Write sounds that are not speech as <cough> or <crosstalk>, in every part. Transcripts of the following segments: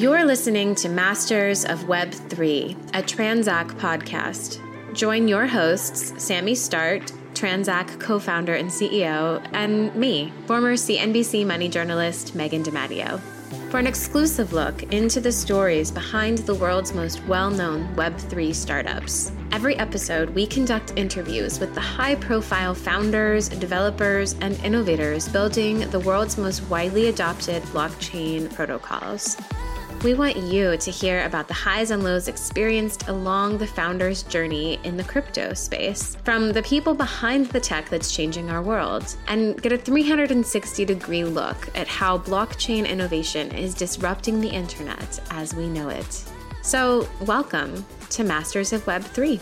You're listening to Masters of Web 3, a Transak podcast. Join your hosts, Sami Start, Transak co founder and CEO, and me, former CNBC money journalist Megan DiMatteo, for an exclusive look into the stories behind the world's most well known Web3 startups. Every episode, we conduct interviews with the high profile founders, developers, and innovators building the world's most widely adopted blockchain protocols. We want you to hear about the highs and lows experienced along the founder's journey in the crypto space, from the people behind the tech that's changing our world, and get a 360 degree look at how blockchain innovation is disrupting the internet as we know it. So, welcome to Masters of Web 3.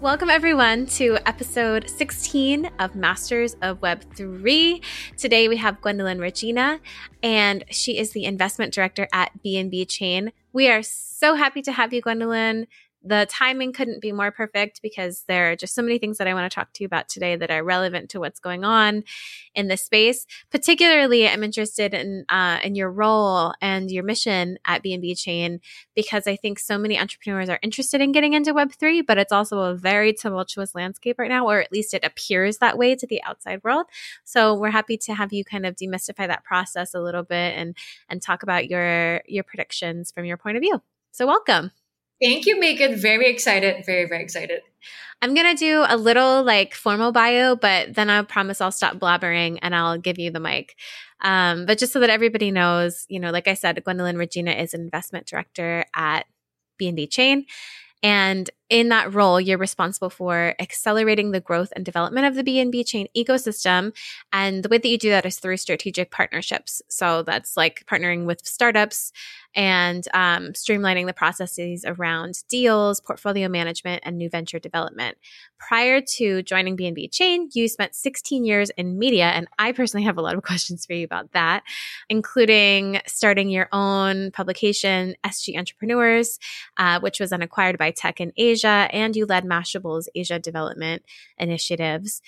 Welcome, everyone, to episode 16 of Masters of Web 3. Today we have Gwendolyn Regina, and she is the investment director at BNB Chain. We are so happy to have you, Gwendolyn the timing couldn't be more perfect because there are just so many things that I want to talk to you about today that are relevant to what's going on in this space. Particularly, I'm interested in uh, in your role and your mission at BNB Chain because I think so many entrepreneurs are interested in getting into Web three, but it's also a very tumultuous landscape right now, or at least it appears that way to the outside world. So we're happy to have you kind of demystify that process a little bit and and talk about your your predictions from your point of view. So welcome. Thank you, Megan. Very excited. Very, very excited. I'm going to do a little like formal bio, but then I promise I'll stop blabbering and I'll give you the mic. Um, but just so that everybody knows, you know, like I said, Gwendolyn Regina is an investment director at BNB Chain. And in that role, you're responsible for accelerating the growth and development of the BNB chain ecosystem. And the way that you do that is through strategic partnerships. So that's like partnering with startups and um, streamlining the processes around deals, portfolio management, and new venture development. Prior to joining BNB Chain, you spent 16 years in media, and I personally have a lot of <laughs> questions for you about that, including starting your own publication, SG Entrepreneurs, uh, which was then acquired by Tech in Asia, and you led Mashable's Asia development initiatives.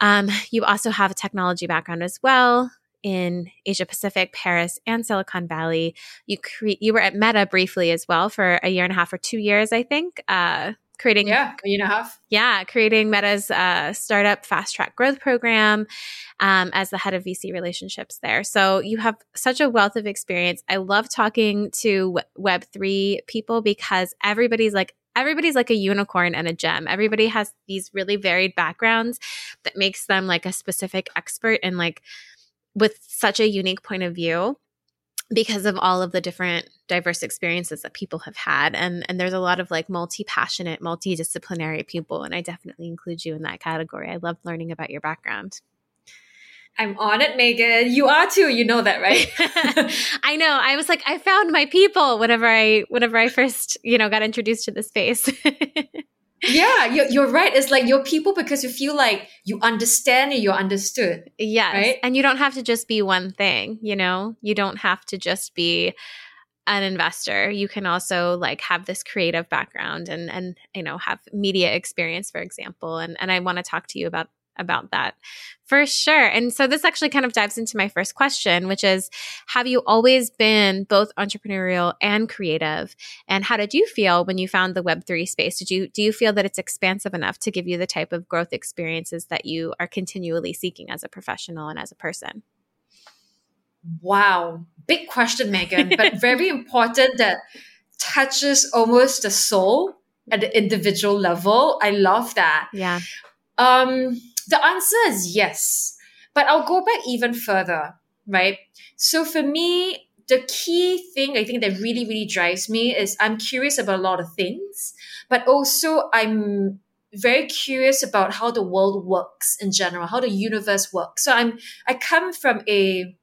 Um, you also have a technology background as well in Asia Pacific, Paris, and Silicon Valley. You cre- you were at Meta briefly as well for a year and a half or two years, I think. Uh, creating yeah, a year and a half. Yeah, creating Meta's uh, startup fast track growth program um, as the head of VC relationships there. So you have such a wealth of experience. I love talking to Web three people because everybody's like everybody's like a unicorn and a gem. Everybody has these really varied backgrounds that makes them like a specific expert and like with such a unique point of view because of all of the different diverse experiences that people have had. And and there's a lot of like multi-passionate multidisciplinary people and i definitely include you in that category. I love learning about your background I'm on it, Megan. You are too. You know that, right? <laughs> I know. I was like, I found my people whenever I whenever I first, you know, got introduced to the space. <laughs> yeah, you're, you're right. It's like you're people because you feel like you understand and you're understood. Yes. Right? And you don't have to just be one thing, you know? You don't have to just be an investor. You can also like have this creative background and and you know have media experience, for example. And and I want to talk to you about about that for sure. And so this actually kind of dives into my first question, which is Have you always been both entrepreneurial and creative? And how did you feel when you found the Web3 space? Did you, do you feel that it's expansive enough to give you the type of growth experiences that you are continually seeking as a professional and as a person? Wow. Big question, Megan, but <laughs> very important that touches almost the soul at the individual level. I love that. Yeah. Um, the answer is yes. But I'll go back even further, right? So for me, the key thing I think that really, really drives me is I'm curious about a lot of things, but also I'm very curious about how the world works in general, how the universe works. So I'm I come from a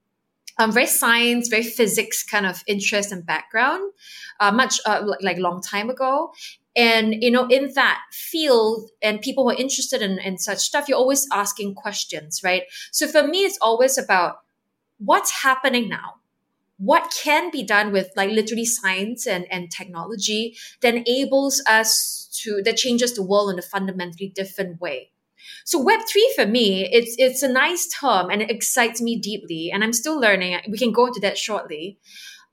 um, very science, very physics kind of interest and background, uh, much uh, like long time ago and you know in that field and people who are interested in, in such stuff you're always asking questions right so for me it's always about what's happening now what can be done with like literally science and, and technology that enables us to that changes the world in a fundamentally different way So Web3 for me, it's it's a nice term and it excites me deeply. And I'm still learning. We can go into that shortly.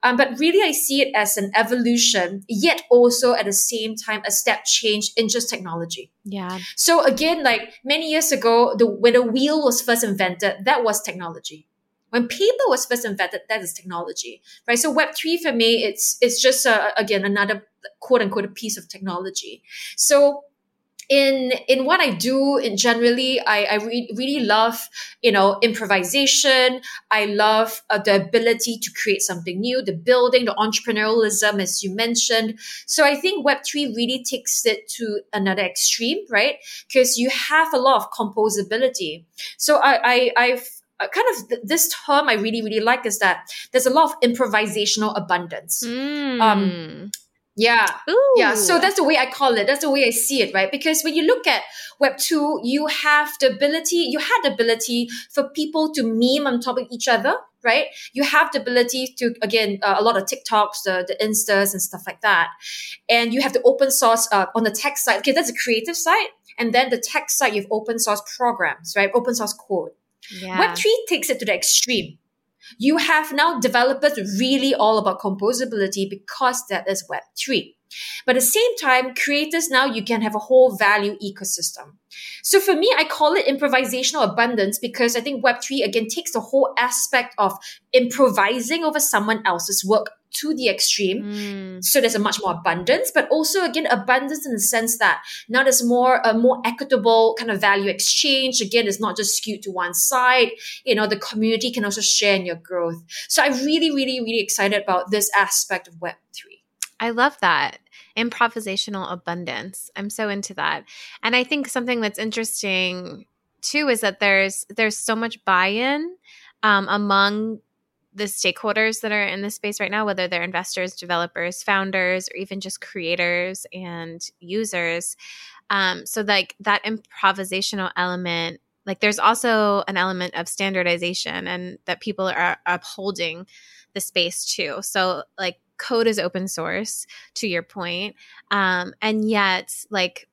Um, but really, I see it as an evolution, yet also at the same time a step change in just technology. Yeah. So again, like many years ago, the when the wheel was first invented, that was technology. When paper was first invented, that is technology, right? So Web three for me, it's it's just a, again another quote unquote piece of technology. So in in what I do in generally, I, I re- really love you know improvisation. I love uh, the ability to create something new, the building, the entrepreneurialism, as you mentioned. So I think Web three really takes it to another extreme, right? Because you have a lot of composability. So I, I I've uh, kind of th- this term I really really like is that there's a lot of improvisational abundance. Mm. Um, yeah. Ooh. Yeah. So that's the way I call it. That's the way I see it, right? Because when you look at Web 2, you have the ability, you had the ability for people to meme on top of each other, right? You have the ability to, again, uh, a lot of TikToks, the, the Instas and stuff like that. And you have the open source uh, on the tech side. Okay, that's a creative side. And then the tech side, you have open source programs, right? Open source code. Yeah. Web3 takes it to the extreme you have now developers really all about composability because that is Web3. But at the same time, creators now you can have a whole value ecosystem. So for me, I call it improvisational abundance because I think Web3 again takes the whole aspect of improvising over someone else's work to the extreme. Mm. So there's a much more abundance, but also again abundance in the sense that now there's more a more equitable kind of value exchange. Again, it's not just skewed to one side. You know, the community can also share in your growth. So I'm really, really, really excited about this aspect of Web three. I love that improvisational abundance. I'm so into that. And I think something that's interesting too is that there's there's so much buy-in um, among the stakeholders that are in this space right now, whether they're investors, developers, founders, or even just creators and users. Um, so, like that improvisational element, like there's also an element of standardization and that people are upholding the space too. So, like code is open source, to your point, um, and yet, like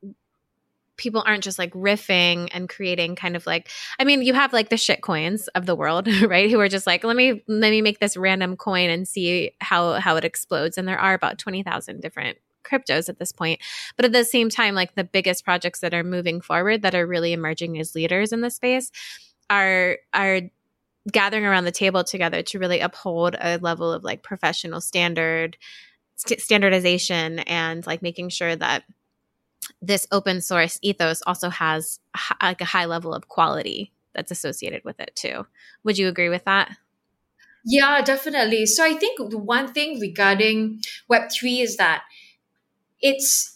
people aren't just like riffing and creating kind of like I mean, you have like the shit coins of the world, <laughs> right? Who are just like, let me let me make this random coin and see how how it explodes. And there are about twenty thousand different cryptos at this point. But at the same time, like the biggest projects that are moving forward that are really emerging as leaders in the space are are gathering around the table together to really uphold a level of like professional standard st- standardization and like making sure that this open source ethos also has like a high level of quality that's associated with it too. Would you agree with that? Yeah, definitely. So I think the one thing regarding Web3 is that it's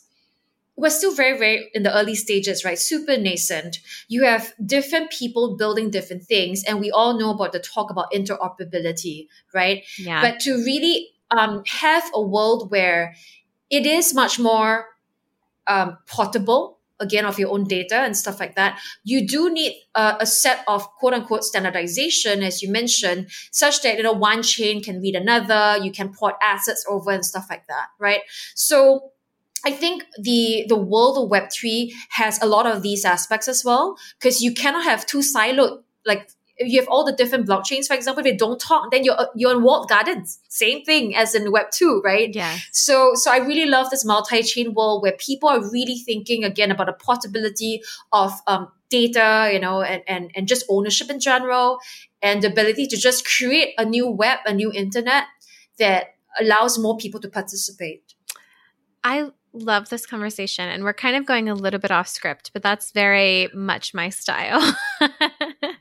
we're still very, very in the early stages, right? Super nascent. You have different people building different things, and we all know about the talk about interoperability, right? Yeah. But to really um, have a world where it is much more um, portable again of your own data and stuff like that you do need a, a, set of quote unquote standardization as you mentioned such that you know one chain can read another you can port assets over and stuff like that right? So I think the the world of Web three has a lot of these aspects as well because you cannot have two siloed like you have all the different blockchains, for example, if they don't talk, then you're you're in walled gardens. Same thing as in Web two, right? Yeah. So so I really love this multi-chain world where people are really thinking again about the portability of um, data, you know, and, and and just ownership in general, and the ability to just create a new web, a new internet that allows more people to participate. I love this conversation and we're kind of going a little bit off script but that's very much my style <laughs>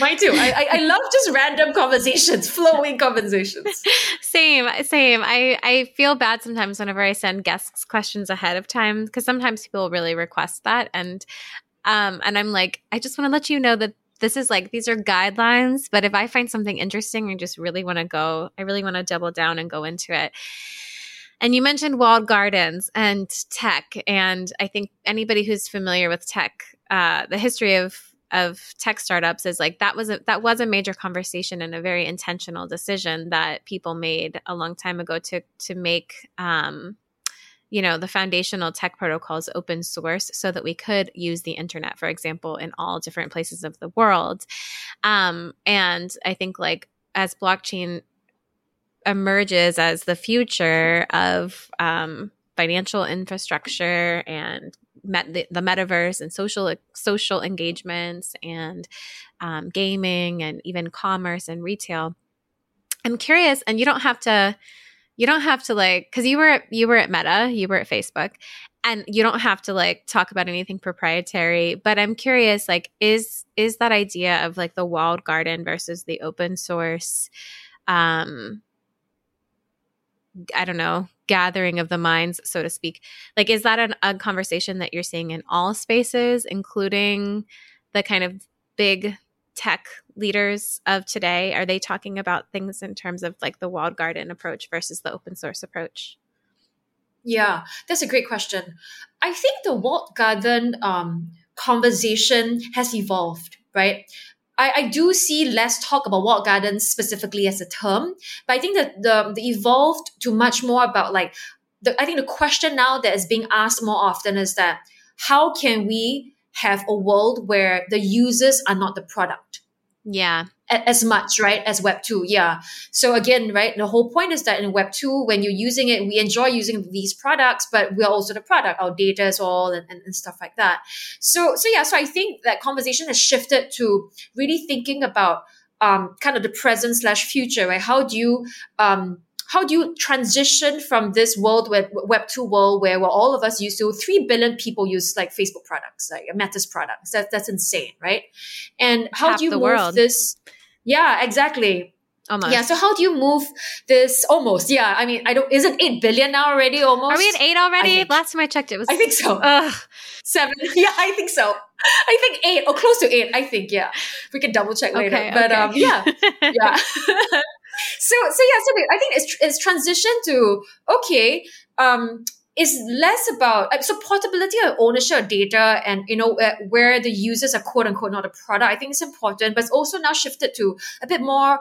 Mine too. I, I, love just random conversations, flowing conversations. <laughs> Same, same. I, I feel bad sometimes whenever I send guests questions ahead of time because sometimes people really request that, and um, and I'm like, I just want to let you know that this is like these are guidelines, but if I find something interesting, I just really want to go. I really want to double down and go into it. And you mentioned walled gardens and tech, and I think anybody who's familiar with tech, uh, the history of of tech startups is like that was a that was a major conversation and a very intentional decision that people made a long time ago to to make um you know the foundational tech protocols open source so that we could use the internet for example in all different places of the world. Um, and i think like as blockchain emerges as the future of um, financial infrastructure and met the, the, metaverse and social social engagements and um, gaming and even commerce and retail. I'm curious, and you don't have to you don't have to like because you were at, you were at Meta, you were at Facebook, and you don't have to like talk about anything proprietary. But I'm curious, like, is is that idea of like the walled garden versus the open source? Um, I don't know, gathering of the minds, so to speak. Like, is that an, a conversation that you're seeing in all spaces, including the kind of big tech leaders of today? Are they talking about things in terms of like the walled garden approach versus the open source approach? Yeah, that's a great question. I think the walled garden um, conversation has evolved, right? I, I do see less talk about walled gardens specifically as a term, but I think that the, the evolved to much more about like the, I think the question now that is being asked more often is that how can we have a world where the users are not the product? Yeah. As much, right, as Web 2. Yeah. So again, right, the whole point is that in Web 2, when you're using it, we enjoy using these products, but we're also the product, our data is all and, and, and stuff like that. So, so yeah, so I think that conversation has shifted to really thinking about um, kind of the present slash future, right? How do you um, how do you transition from this world where web 2 world where, where all of us used to 3 billion people use like facebook products like meta's products that, that's insane right and how Half do you move world. this yeah exactly Almost. Yeah. So how do you move this almost? Yeah. I mean, I don't, is it 8 billion now already almost? Are we at eight already? think- Last time I checked, it was. I think so. Ugh. Seven. <laughs> Yeah, I think so. I think eight or close to eight. I think, yeah. We can double check later. Okay, but okay. um, yeah. <laughs> Yeah. <laughs> so, so yeah, so I think it's, it's transition to, okay, um, is less about uh, so portability of ownership of data and you know where the users are quote unquote not a product. I think it's important, but it's also now shifted to a bit more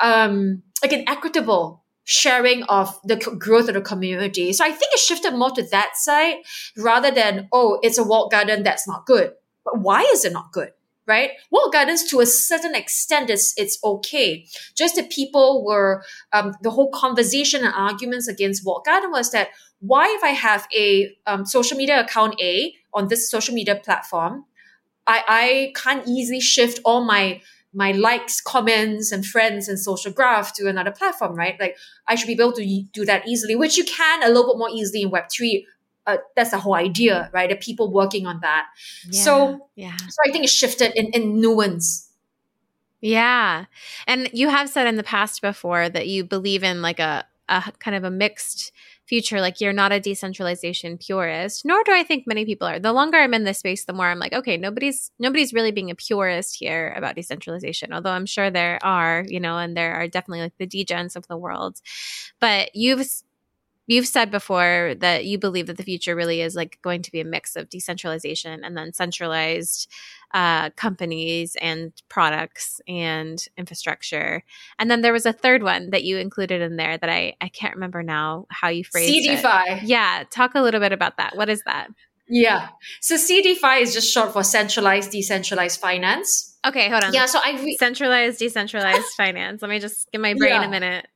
um, like an equitable sharing of the growth of the community. So I think it shifted more to that side rather than oh it's a walled garden that's not good. But why is it not good? Right? Walled gardens to a certain extent is it's okay. Just that people were um, the whole conversation and arguments against walled garden was that why if I have a um, social media account A on this social media platform, I, I can't easily shift all my my likes, comments, and friends and social graph to another platform, right? Like I should be able to do that easily, which you can a little bit more easily in Web three. Uh, that's the whole idea, right? The people working on that. So, yeah. so I think it shifted in, in nuance. Yeah. And you have said in the past before that you believe in like a, a kind of a mixed future. Like you're not a decentralization purist, nor do I think many people are. The longer I'm in this space, the more I'm like, okay, nobody's nobody's really being a purist here about decentralization. Although I'm sure there are, you know, and there are definitely like the degens of the world. But you've you've said before that you believe that the future really is like going to be a mix of decentralization and then centralized uh, companies and products and infrastructure. And then there was a third one that you included in there that I, I can't remember now how you phrased it. CeDeFi. Yeah, talk a little bit about that. What is that? Yeah. So CeDeFi is just short for centralized, decentralized finance. Okay, hold on. Yeah. So I re- Centralized, decentralized finance. Let me just give my brain Yeah. a minute.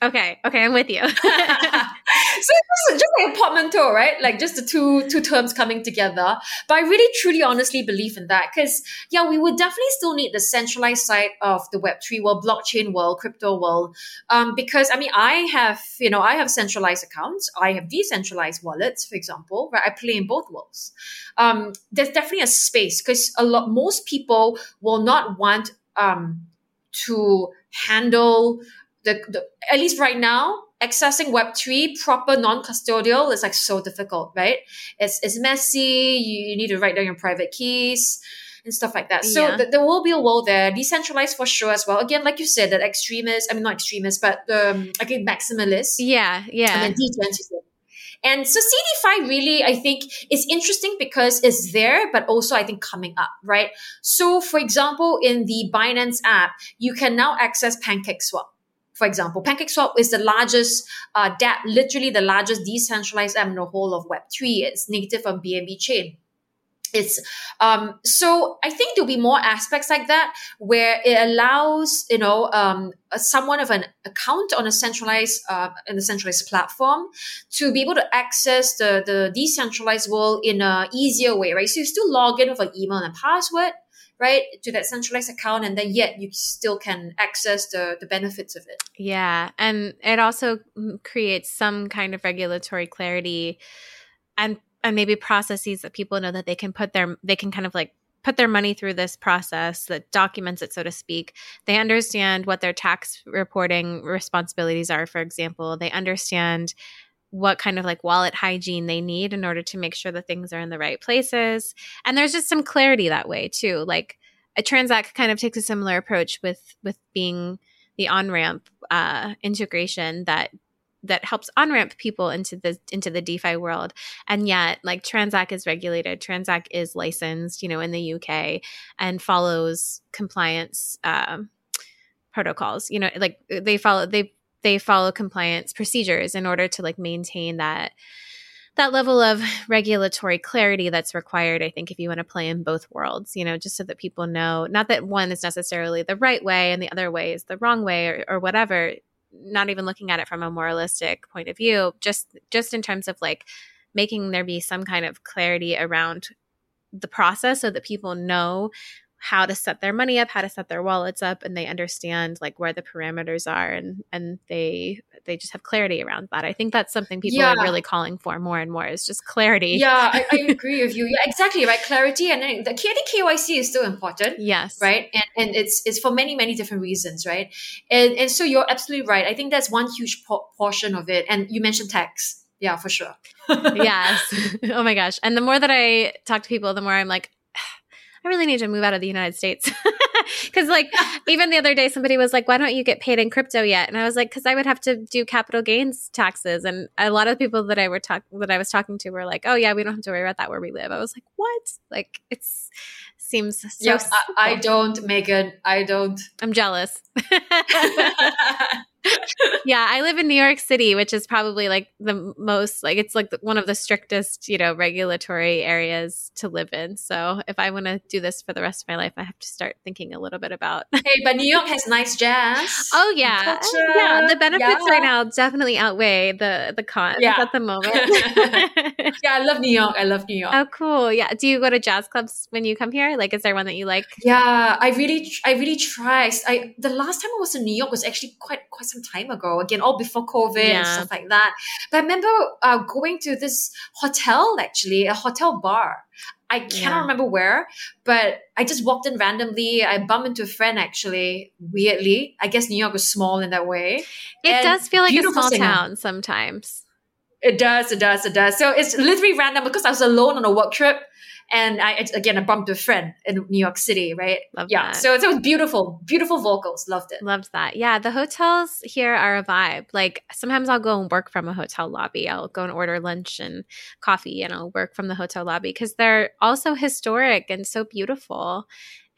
Okay, okay, I'm with you. <laughs> so it's just like a portmanteau, right? Like just the two two terms coming together. But I really, truly, honestly believe in that because yeah, we would definitely still need the centralized side of the Web three world, blockchain world, crypto world. Um, because I mean, I have you know I have centralized accounts, I have decentralized wallets, for example, right? I play in both worlds. Um, there's definitely a space because a lot most people will not want um to handle the, the at least right now accessing web3 proper non-custodial is like so difficult right it's, it's messy you, you need to write down your private keys and stuff like that so Yeah. th- there will be a world there decentralized for sure as well again like you said that extremists i mean not extremists but um again maximalists yeah, yeah. and then And so CeDeFi really, I think, is interesting because it's there, but also I think coming up, right? So for example, in the Binance app, you can now access PancakeSwap for example. PancakeSwap is the largest uh, DApp, literally the largest decentralized app in the whole of Web3. It's native on BNB chain it's um so i think there'll be more aspects like that where it allows you know um someone of an account on a centralized uh in a centralized platform to be able to access the the decentralized world in a easier way right so you still log in with an email and a password right to that centralized account and then yet you still can access the the benefits of it. Yeah and it also creates some kind of regulatory clarity and and maybe processes that people know that they can put their they can kind of like put their money through this process that documents it so to speak. They understand what their tax reporting responsibilities are for example. They understand what kind of like wallet hygiene they need in order to make sure that things are in the right places and there's just some clarity that way too like a transak kind of takes a similar approach with with being the on ramp uh, integration that that helps on ramp people into the into the DeFi world. And yet, like Transak is regulated, Transak is licensed, you know, in the UK and follows compliance um, protocols. You know, like they follow they they follow compliance procedures in order to like maintain that that level of regulatory clarity that's required i think if you want to play in both worlds you know just so that people know. Not that one is necessarily the right way and the other way is the wrong way or, or whatever not even looking at it from a moralistic point of view just just in terms of like making there be some kind of clarity around the process so that people know how to set their money up, how to set their wallets up, and they understand like where the parameters are, and and they they just have clarity around that. I think that's something people yeah. are really calling for more and more is just clarity. Yeah, I, I <laughs> agree with you. Yeah, exactly right. Clarity, and then the KYC is still important. Yes, right, and and it's it's for many many different reasons, right? And and so you're absolutely right. I think that's one huge po- portion of it. And you mentioned tax. Yeah, for sure. <laughs> yes. <laughs> Oh my gosh. And the more that I talk to people, the more I'm like, I really need to move out of the United States. <laughs> Because, like, <laughs> even the other day, somebody was like, Why don't you get paid in crypto yet? And I was like, Because I would have to do capital gains taxes. And a lot of people that I were talk- that I was talking to were like, Oh, yeah, we don't have to worry about that where we live. I was like, What? Like, it's seems so. Yes, I, I don't, Megan. I don't. I'm jealous. <laughs> yeah, I live in New York City, which is probably like the most like it's like one of the strictest, you know, regulatory areas to live in. So if I want to do this for the rest of my life, I have to start thinking a little bit about. <laughs> hey, but New York has nice jazz. Oh yeah, culture. yeah. The benefits yeah. right now definitely outweigh the the cons yeah. at the moment. <laughs> <laughs> yeah, I love New York. I love New York. Oh, cool. Yeah. Do you go to jazz clubs when you come here? Like, is there one that you like? Yeah, I really, I really try. I the last time I was in New York was actually quite quite some time ago. Again, all before COVID yeah. and stuff like that. But I remember uh, going to this hotel, actually, a hotel bar. I cannot yeah. remember where, but I just walked in randomly. I bumped into a friend actually, weirdly. I guess New York is small in that way. It and does feel like a small singer. town sometimes. It does, it does, it does. So it's literally random because I was alone on a work trip and I again I bumped a friend in New York City, right? Love yeah. That. So it was beautiful, beautiful vocals. Loved it. Loved that. Yeah, the hotels here are a vibe. Like sometimes I'll go and work from a hotel lobby. I'll go and order lunch and coffee, and I'll work from the hotel lobby because they're also historic and so beautiful.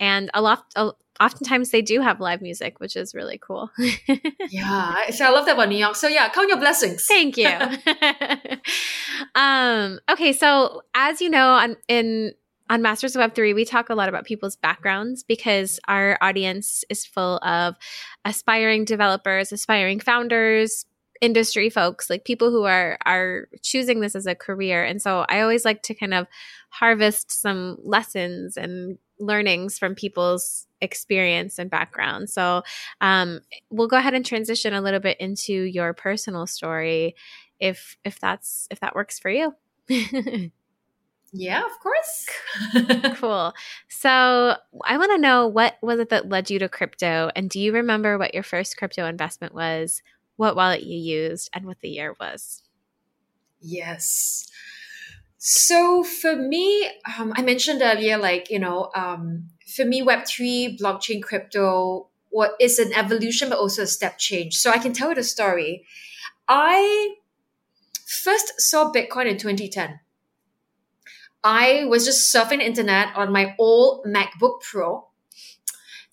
And a lot, a, oftentimes they do have live music, which is really cool. <laughs> yeah, so I love that about New York. So yeah, count your blessings. Thank you. <laughs> <laughs> um, okay, so as you know, on in on Masters of Web three, we talk a lot about people's backgrounds because our audience is full of aspiring developers, aspiring founders, industry folks like people who are are choosing this as a career and so i always like to kind of harvest some lessons and learnings from people's experience and background. So um, we'll go ahead and transition a little bit into your personal story, if if that's if that works for you. <laughs> yeah, of course. <laughs> cool. So I want to know what was it that led you to crypto, and do you remember what your first crypto investment was? What wallet you used, and what the year was? Yes. So for me, um, I mentioned earlier, like, you know, um, for me, Web3, blockchain, crypto, what is an evolution, but also a step change. So I can tell you the story. I first saw Bitcoin in 2010. I was just surfing the internet on my old MacBook Pro.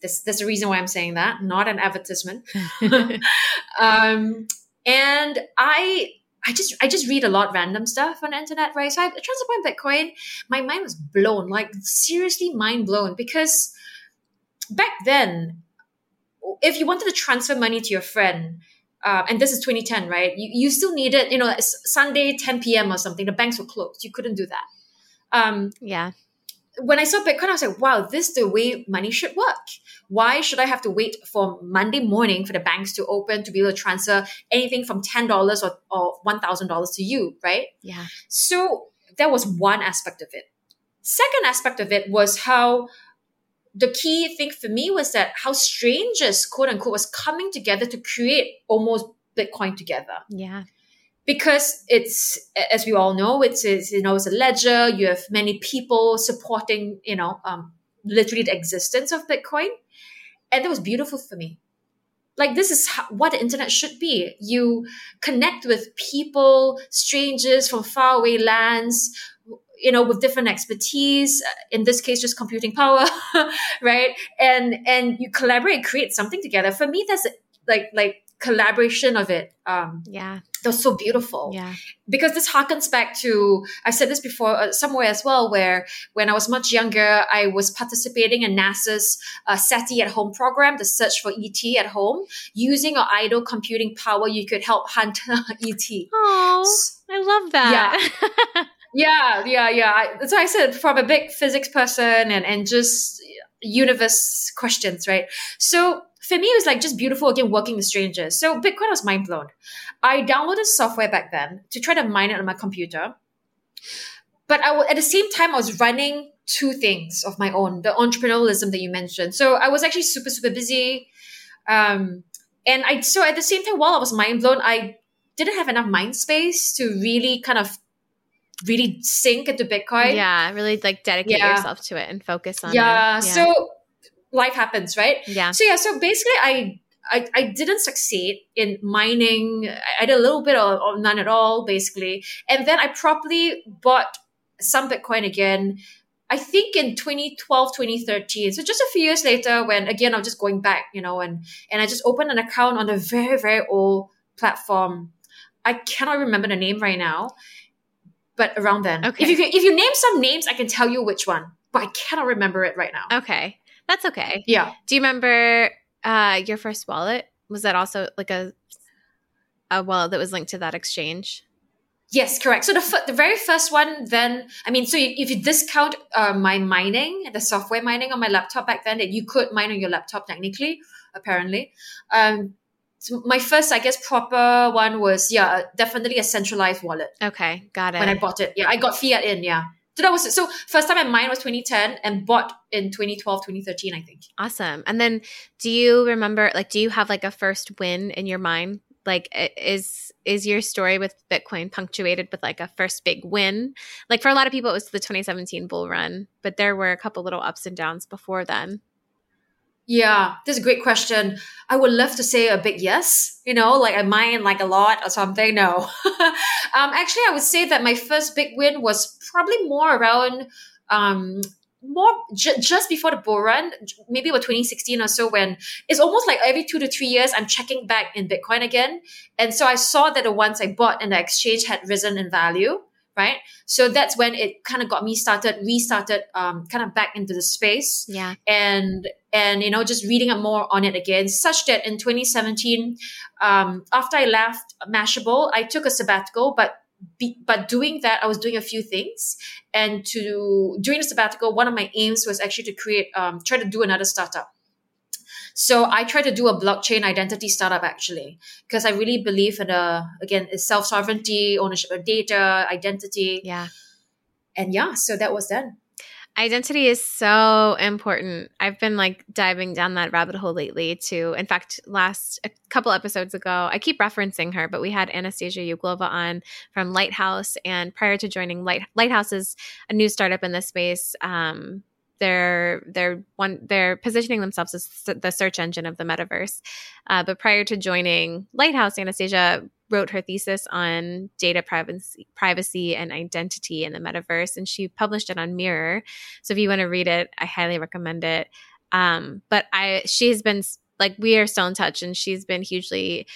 There's, there's a reason why I'm saying that, not an advertisement. <laughs> <laughs> um, and I I just I just read a lot random stuff on the internet, right? So I transferred point Bitcoin. My mind was blown, like seriously mind blown, because back then, if you wanted to transfer money to your friend, uh, and this is 2010, right? You, you still needed, you know, Sunday 10 p.m. or something. The banks were closed. You couldn't do that. Um, yeah when I saw Bitcoin, I was like, wow, this is the way money should work. Why should I have to wait for Monday morning for the banks to open to be able to transfer anything from $10 or, or $1,000 to you, right? Yeah. So that was one aspect of it. Second aspect of it was how the key thing for me was that how strangers, quote unquote, was coming together to create almost Bitcoin together. Yeah because it's as we all know it's, it's, you know it's a ledger. You have many people supporting you know um, literally the existence of bitcoin. And that was beautiful for me. Like this is how, what the internet should be. You connect with people strangers from faraway lands you know with different expertise in this case just computing power <laughs> right? And and you collaborate create something together. For me that's like like collaboration of it um yeah that was so beautiful. Yeah. Because this harkens back to, I said this before uh, somewhere as well, where when I was much younger, I was participating in NASA's uh, SETI at home program, the search for ET at home. Using your idle computing power, you could help hunt <laughs> ET. Oh, I love that. Yeah. <laughs> yeah, yeah, yeah. I, so I said, from a big physics person and, and just universe questions, right? So for me, it was like just beautiful again working with strangers. So Bitcoin was mind blown. I downloaded software back then to try to mine it on my computer. But I at the same time, I was running two things of my own, the entrepreneurialism that you mentioned. So I was actually super, super busy. Um, and I, so at the same time, while I was mind blown, I didn't have enough mind space to really kind of really sink into Bitcoin. Yeah, really like dedicate yeah. yourself to it and focus on yeah. it. Yeah. So life happens, right? Yeah. So yeah, so basically I I, I didn't succeed in mining. I did a little bit or, or none at all, basically. And then I probably bought some Bitcoin again. I think in 2012, 2013. So just a few years later, when again I'm just going back, you know, and and I just opened an account on a very, very old platform. I cannot remember the name right now, but around then. Okay. If you if you name some names, I can tell you which one, but I cannot remember it right now. Okay. That's okay. Yeah. Do you remember uh, your first wallet? Was that also like a a wallet that was linked to that exchange? Yes, correct. So the f- the very first one, then I mean, so if you discount uh, my mining, the software mining on my laptop back then, that you could mine on your laptop technically, apparently. Um, so my first, I guess, proper one was yeah, definitely a centralized wallet. Okay, got it. When I bought it, yeah, I got fiat in, yeah. So that was so first time I mine was 2010 and bought in 2012, 2013, I think. Awesome. And then do you remember like do you have like a first win in your mind? Like is is your story with Bitcoin punctuated with like a first big win? Like for a lot of people it was the 2017 bull run, but there were a couple little ups and downs before then. Yeah, this is a great question. I would love to say a big yes, you know, like I mine like a lot or something. No. <laughs> um, actually, I would say that my first big win was probably more around, um, more ju- just before the bull run, maybe about 2016 or so, when it's almost like every two to three years, I'm checking back in Bitcoin again. And so I saw that the ones I bought in the exchange had risen in value right? So that's when it kind of got me started, restarted, um, kind of back into the space. Yeah. And and you know just reading up more on it again, such that in 2017, um, after I left Mashable, I took a sabbatical, but be, but doing that, I was doing a few things. And to during the sabbatical, one of my aims was actually to create, um, try to do another startup. So I try to do a blockchain identity startup actually, because I really believe in a again it's self sovereignty, ownership of data, identity. Yeah. And yeah, so that was then. Identity is so important. I've been like diving down that rabbit hole lately too. In fact, last a couple episodes ago, I keep referencing her, but we had Anastasia Uglova on from Lighthouse. And prior to joining Light, Lighthouse is a new startup in this space. Um, they're they're one they're positioning themselves as the search engine of the metaverse. Uh, but prior to joining Lighthouse, Anastasia wrote her thesis on data privacy, privacy and identity in the metaverse, and she published it on Mirror. So if you want to read it, I highly recommend it. Um, but I, she's been like, we are still in touch and she's been hugely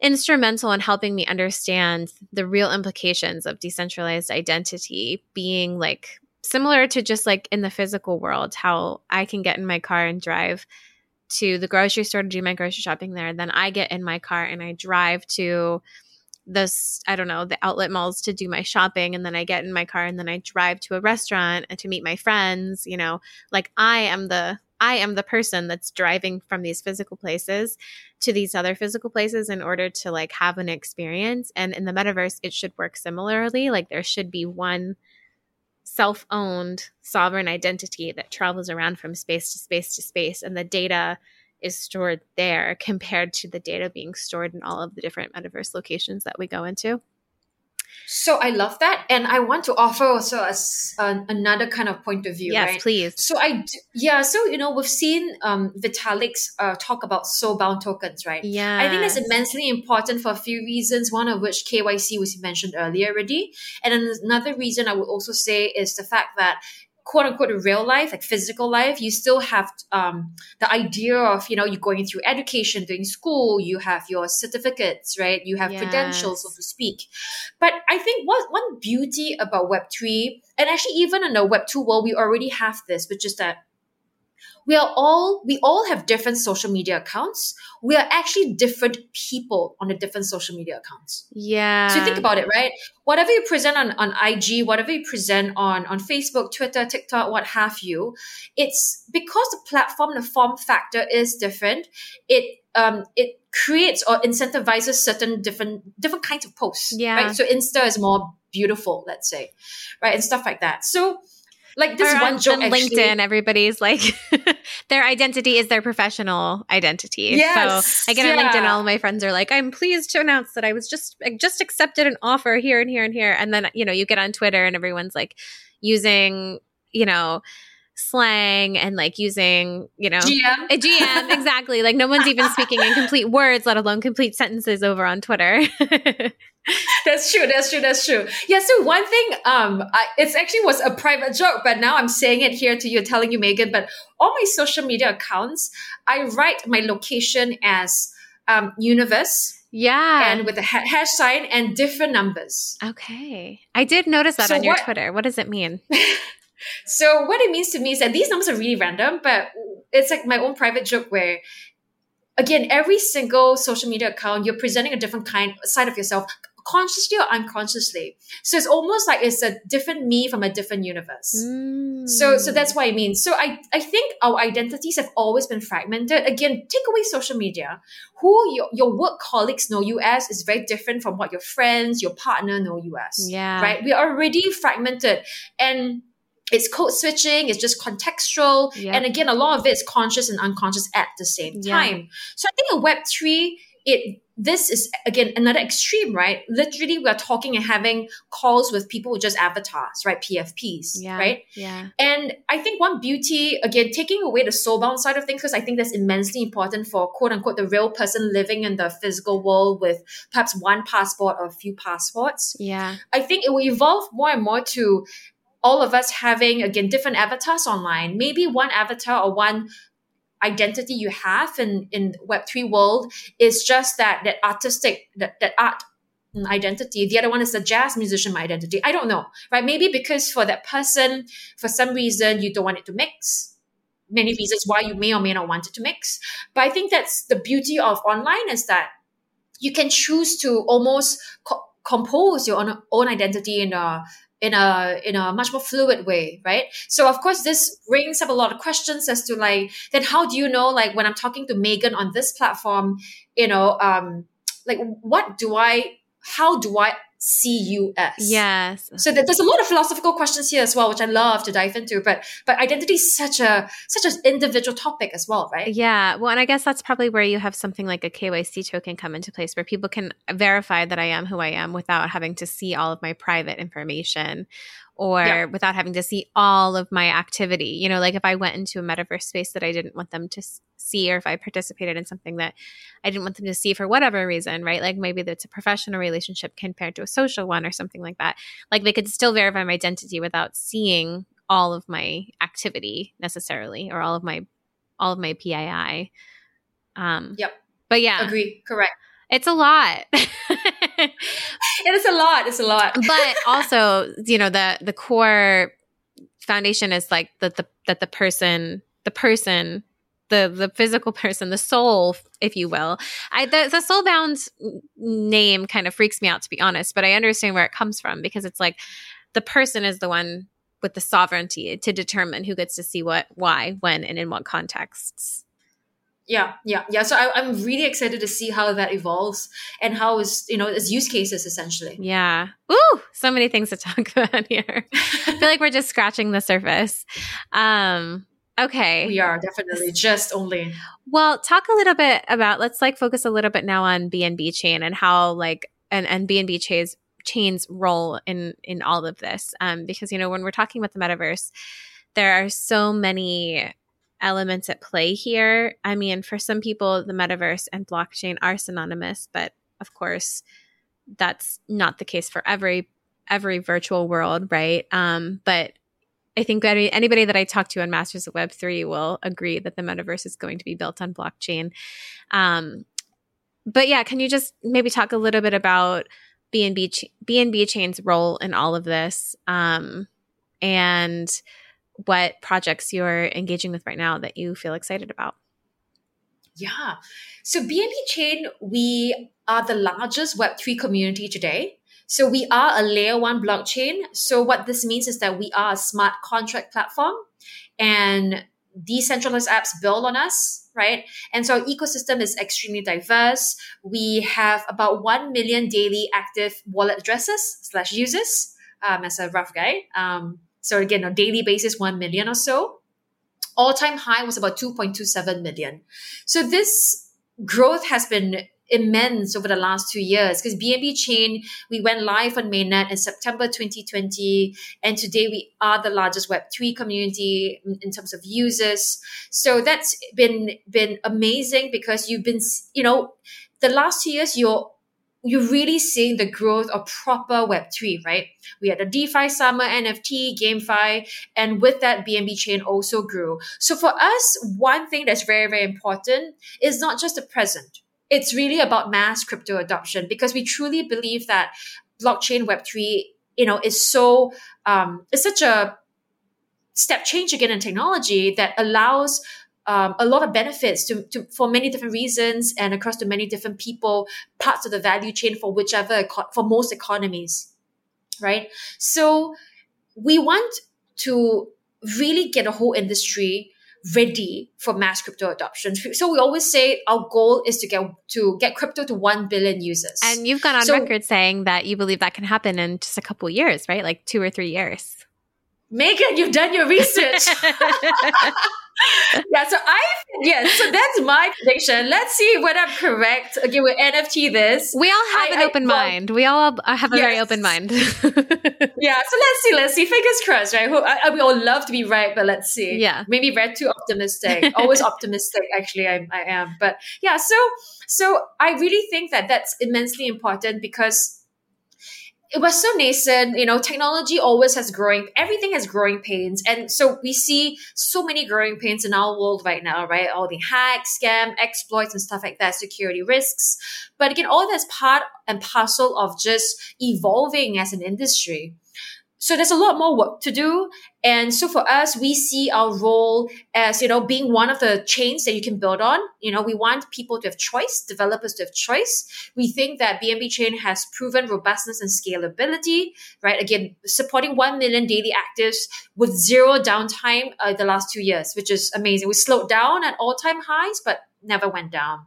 instrumental in helping me understand the real implications of decentralized identity being like similar to just like in the physical world, how I can get in my car and drive to the grocery store to do my grocery shopping there. Then I get in my car and I drive to this, I don't know, the outlet malls to do my shopping. And then I get in my car and then I drive to a restaurant and to meet my friends. You know, like I am the I am the person that's driving from these physical places to these other physical places in order to like have an experience. And in the metaverse, it should work similarly. Like there should be one self owned sovereign identity that travels around from space to space to space, and the data is stored there compared to the data being stored in all of the different metaverse locations that we go into. So I love that, and I want to offer also as uh, another kind of point of view. Yes, right? please. So I yeah, so you know we've seen um, Vitalik's uh, talk about soulbound tokens, right? Yeah, I think that's immensely important for a few reasons. One of which KYC was mentioned earlier already, and another reason I would also say is the fact that quote unquote real life, like physical life, you still have um, the idea of, you know, you're going through education, doing school, you have your certificates, right? You have yes. credentials, so to speak. But I think what one beauty about Web3, and actually even in the Web2 world, we already have this, which is that we are all we all have different social media accounts. We are actually different people on the different social media accounts. Yeah so think about it right? Whatever you present on, on ig whatever you present on on facebook twitter tiktok what have you it's because the platform the form factor is different it um it creates or incentivizes certain different different kinds of posts yeah. Right so insta is more beautiful let's say right and stuff like that. So like this or one on, joke. On LinkedIn, everybody's like <laughs> their identity is their professional identity. Yes, so I get yeah. on LinkedIn, all my friends are like, "I'm pleased to announce that I was just I just accepted an offer here and here and here." And then you know you get on Twitter and everyone's like using you know slang and like using, you know, GM. A GM, <laughs> exactly. like no one's even speaking in complete words, let alone complete sentences over on Twitter. <laughs> that's true. That's true. That's true. Yeah. So one thing, um, I, it's actually was a private joke, but now I'm saying it here to you, telling you, Megan. But all my social media accounts, I write my location as um, universe. Yeah. And with a ha- hash sign and different numbers. Okay. I did notice that so on your what, Twitter. What does it mean? <laughs> so what it means to me is that these numbers are really random, but it's like my own private joke where again, every single social media account, you're presenting a different kind side of yourself, consciously or unconsciously. So it's almost like it's a different me from a different universe. Mm. So so that's what I mean. So I, I think our identities have always been fragmented. Again, take away social media. Who your, your work colleagues know you as is very different from what your friends, your partner know you as. Yeah. Right? We are already fragmented. And it's code switching, it's just contextual. Yep. And again, a lot of it is conscious and unconscious at the same time. Yep. So I think a Web3, it this is again another extreme, right? Literally, we are talking and having calls with people with just avatars, right? PFPs, yeah, right? Yeah. And I think one beauty, again, taking away the soulbound side of things, because I think that's immensely important for quote unquote the real person living in the physical world with perhaps one passport or a few passports. Yeah. I think it will evolve more and more to all of us having again different avatars online. Maybe one avatar or one identity you have in in web3 world is just that that artistic that, that art identity. The other one is the jazz musician identity. I don't know right? Maybe because for that person for some reason you don't want it to mix. Many reasons why you may or may not want it to mix. But i think that's the beauty of online is that you can choose to almost co- compose your own, own identity in a in a in a much more fluid way right? So of course this brings up a lot of questions as to like then how do you know like when i'm talking to megan on this platform you know um like what do i how do i CUS. Yes. So there's a lot of philosophical questions here as well, which I love to dive into. But but identity is such a such an individual topic as well, right? Yeah. Well, and I guess that's probably where you have something like a KYC token come into place, where people can verify that I am who I am without having to see all of my private information or yeah. without having to see all of my activity. You know, like if I went into a metaverse space that I didn't want them to see, or if I participated in something that I didn't want them to see for whatever reason, right? Like maybe that's a professional relationship compared to a social one or something like that. Like they could still verify my identity without seeing all of my activity necessarily or all of my all of my PII. Um, yep. But yeah, agree. Correct. It's a lot. <laughs> it is a lot. It's a lot. but <laughs> also, you know, the the core foundation is like that the that the person the person the the physical person, the soul, if you will. I the, the soulbound name kind of freaks me out to be honest, but I understand where it comes from because it's like the person is the one with the sovereignty to determine who gets to see what, why, when, and in what contexts. Yeah, yeah, yeah. So I, am really excited to see how that evolves and how is you know its use cases essentially. Yeah. Ooh, so many things to talk <laughs> about here. I feel like we're just scratching the surface. Um, okay. We are definitely just only. Well, talk a little bit about. Let's like focus a little bit now on BNB chain and how like and and BNB chains chain's role in in all of this um, because you know when we're talking about the metaverse there are so many elements at play here. I mean for some people the metaverse and blockchain are synonymous but of course that's not the case for every every virtual world right? Um, but I think anybody that I talk to on Masters of Web three will agree that the metaverse is going to be built on blockchain. Um, but yeah, can you just maybe talk a little bit about BNB ch- BNB chain's role in all of this, um, and what projects you're engaging with right now that you feel excited about. Yeah, so BNB chain we are the largest Web three community today. So we are a layer one blockchain. So what this means is that we are a smart contract platform, and decentralized apps build on us, right? And so our ecosystem is extremely diverse. We have about 1 million daily active wallet addresses slash users um, as a rough guide. Um, so again, on daily basis, 1 million or so. All time high was about 2.27 million. So this growth has been immense over the last two years because BNB Chain, we went live on mainnet in September 2020. And today we are the largest Web3 community in, in, terms of users. So that's been, been amazing because you've been, you know, the last two years, you're you're really seeing the growth of proper Web3, right? We had the DeFi Summer, NFT, GameFi, and with that, BNB Chain also grew. So for us, one thing that's very, very important is not just the present it's really about mass crypto adoption because we truly believe that blockchain web3 you know is so um, it's such a step change again in technology that allows um, a lot of benefits to, to, for many different reasons and across to many different people parts of the value chain for whichever for most economies right so we want to really get a whole industry ready for mass crypto adoption. So we always say our goal is to get to get crypto to 1 billion users. And you've gone on so, record saying that you believe that can happen in just a couple years, right? Like 2 or 3 years. Megan, you've done your research. <laughs> <laughs> yeah, so I yes, so that's my prediction. Let's see whether I'm correct. Okay, with NFT this. We all have I, an open I, mind. we all have a yes. very open mind. <laughs> yeah, so let's see, let's see. Fingers crossed, right? I, we all love to be right, but let's see. Yeah, maybe we're too optimistic. <laughs> Always optimistic, actually. I, I am, but yeah. So so I really think that that's immensely important because it was so nascent you know technology always has growing everything has growing pains. And so we see so many growing pains in our world right now right? All the hacks scam exploits and stuff like that security risks. But again all that's part and parcel of just evolving as an industry so there's a lot more work to do. And so for us we see our role as you know being one of the chains that you can build on. You know we want people to have choice developers to have choice. We think that bnb chain has proven robustness and scalability right? Again supporting 1 million daily actives with zero downtime uh, the last two years which is amazing. We slowed down at all-time highs but never went down.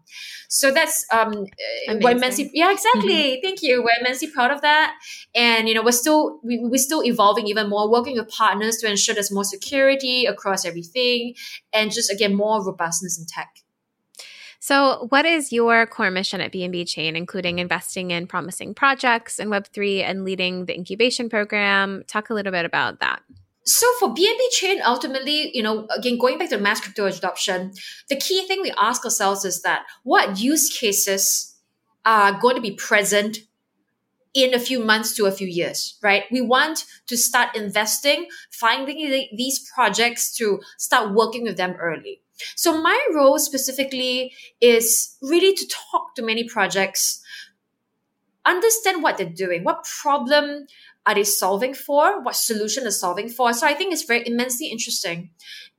So that's um we're immensely yeah exactly. Mm-hmm. Thank you. We're immensely proud of that, and you know we're still we, we're still evolving even more, working with partners to ensure there's more security across everything, and just again more robustness in tech. So, what is your core mission at BNB Chain, including investing in promising projects in Web3 and leading the incubation program? Talk a little bit about that. So for BNB chain, ultimately, you know, again, going back to mass crypto adoption, the key thing we ask ourselves is that what use cases are going to be present in a few months to a few years, right? We want to start investing, finding these projects to start working with them early. So my role specifically is really to talk to many projects, understand what they're doing, what problem are they solving for, what solution they're solving for. So I think it's very immensely interesting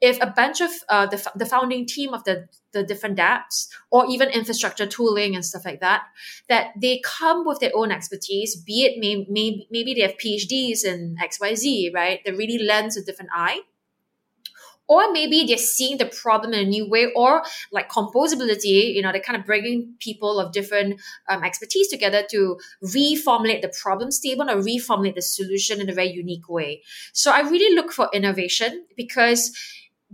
if a bunch of uh, the, the founding team of the, the different dApps or even infrastructure tooling and stuff like that, that they come with their own expertise, be it may, may, maybe they have PhDs in XYZ, right? That really lends a different eye or maybe they're seeing the problem in a new way or like composability you know they're kind of bringing people of different um, expertise together to reformulate the problem statement or reformulate the solution in a very unique way. So i really look for innovation because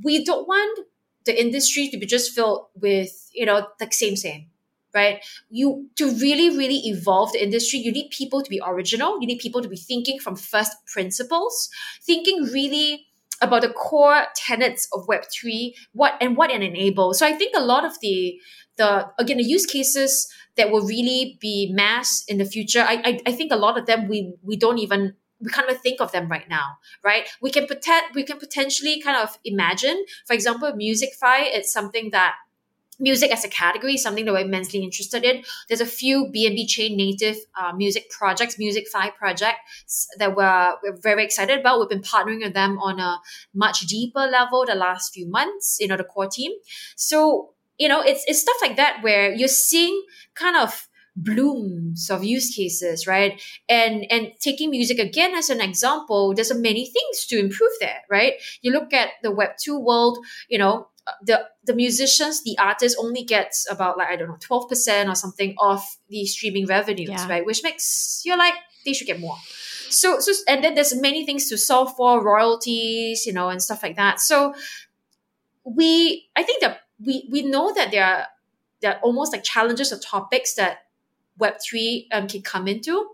we don't want the industry to be just filled with you know like same same right? You to really really evolve the industry you need people to be original. You need people to be thinking from first principles thinking really about the core tenets of Web3, what and what it enables. So I think a lot of the the again the use cases that will really be mass in the future, I I, I think a lot of them we we don't even we can't even think of them right now, right? We can pretend we can potentially kind of imagine, for example, MusicFi, it's something that music as a category something that we're immensely interested in. There's a few BNB chain native uh, music projects, MusicFi projects that we're, we're very excited about. We've been partnering with them on a much deeper level the last few months, you know, the core team. So, you know, it's, it's stuff like that where you're seeing kind of blooms of use cases, right? And and taking music again as an example, there's many things to improve there, right? You look at the Web two world, you know, the the musicians, the artists only gets about like I don't know twelve percent or something of the streaming revenues, yeah. right? Which makes you're like they should get more. So so and then there's many things to solve for royalties, you know, and stuff like that. So we I think that we we know that there are there are almost like challenges or topics that Web three um, can come into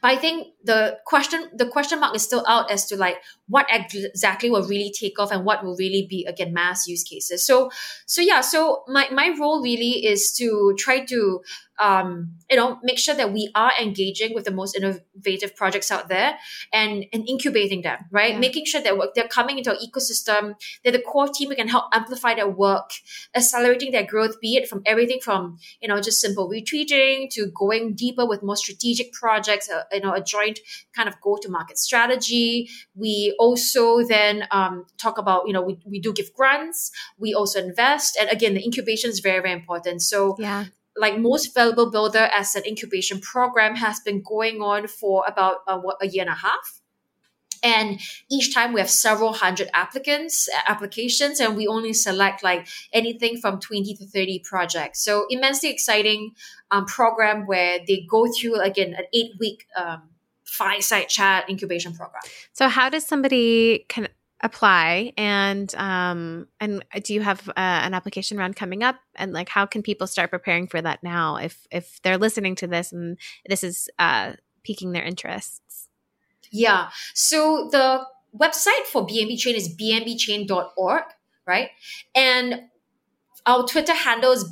but I think the question the question mark is still out as to like what exactly will really take off and what will really be again mass use cases. So so yeah, so my my role really is to try to um, you know, make sure that we are engaging with the most innovative projects out there and, and incubating them, right? Yeah. Making sure that they're coming into our ecosystem, that the core team we can help amplify their work, accelerating their growth, be it from everything from, you know, just simple retweeting to going deeper with more strategic projects, uh, you know, a joint kind of go to market strategy. We also then um, talk about, you know, we, we do give grants, we also invest. And again, the incubation is very, very important. So, yeah like most valuable builder as an incubation program has been going on for about uh, what, a year and a half. And each time we have several hundred applicants applications and we only select like anything from 20 to 30 projects. So immensely exciting um, program where they go through again an eight week um, fireside chat incubation program. So how does somebody can apply and um and do you have uh, an application round coming up? And like how can people start preparing for that now if if they're listening to this and this is uh piquing their interests? Yeah. So the website for bnb chain is bnbchain.org right? And our twitter handle is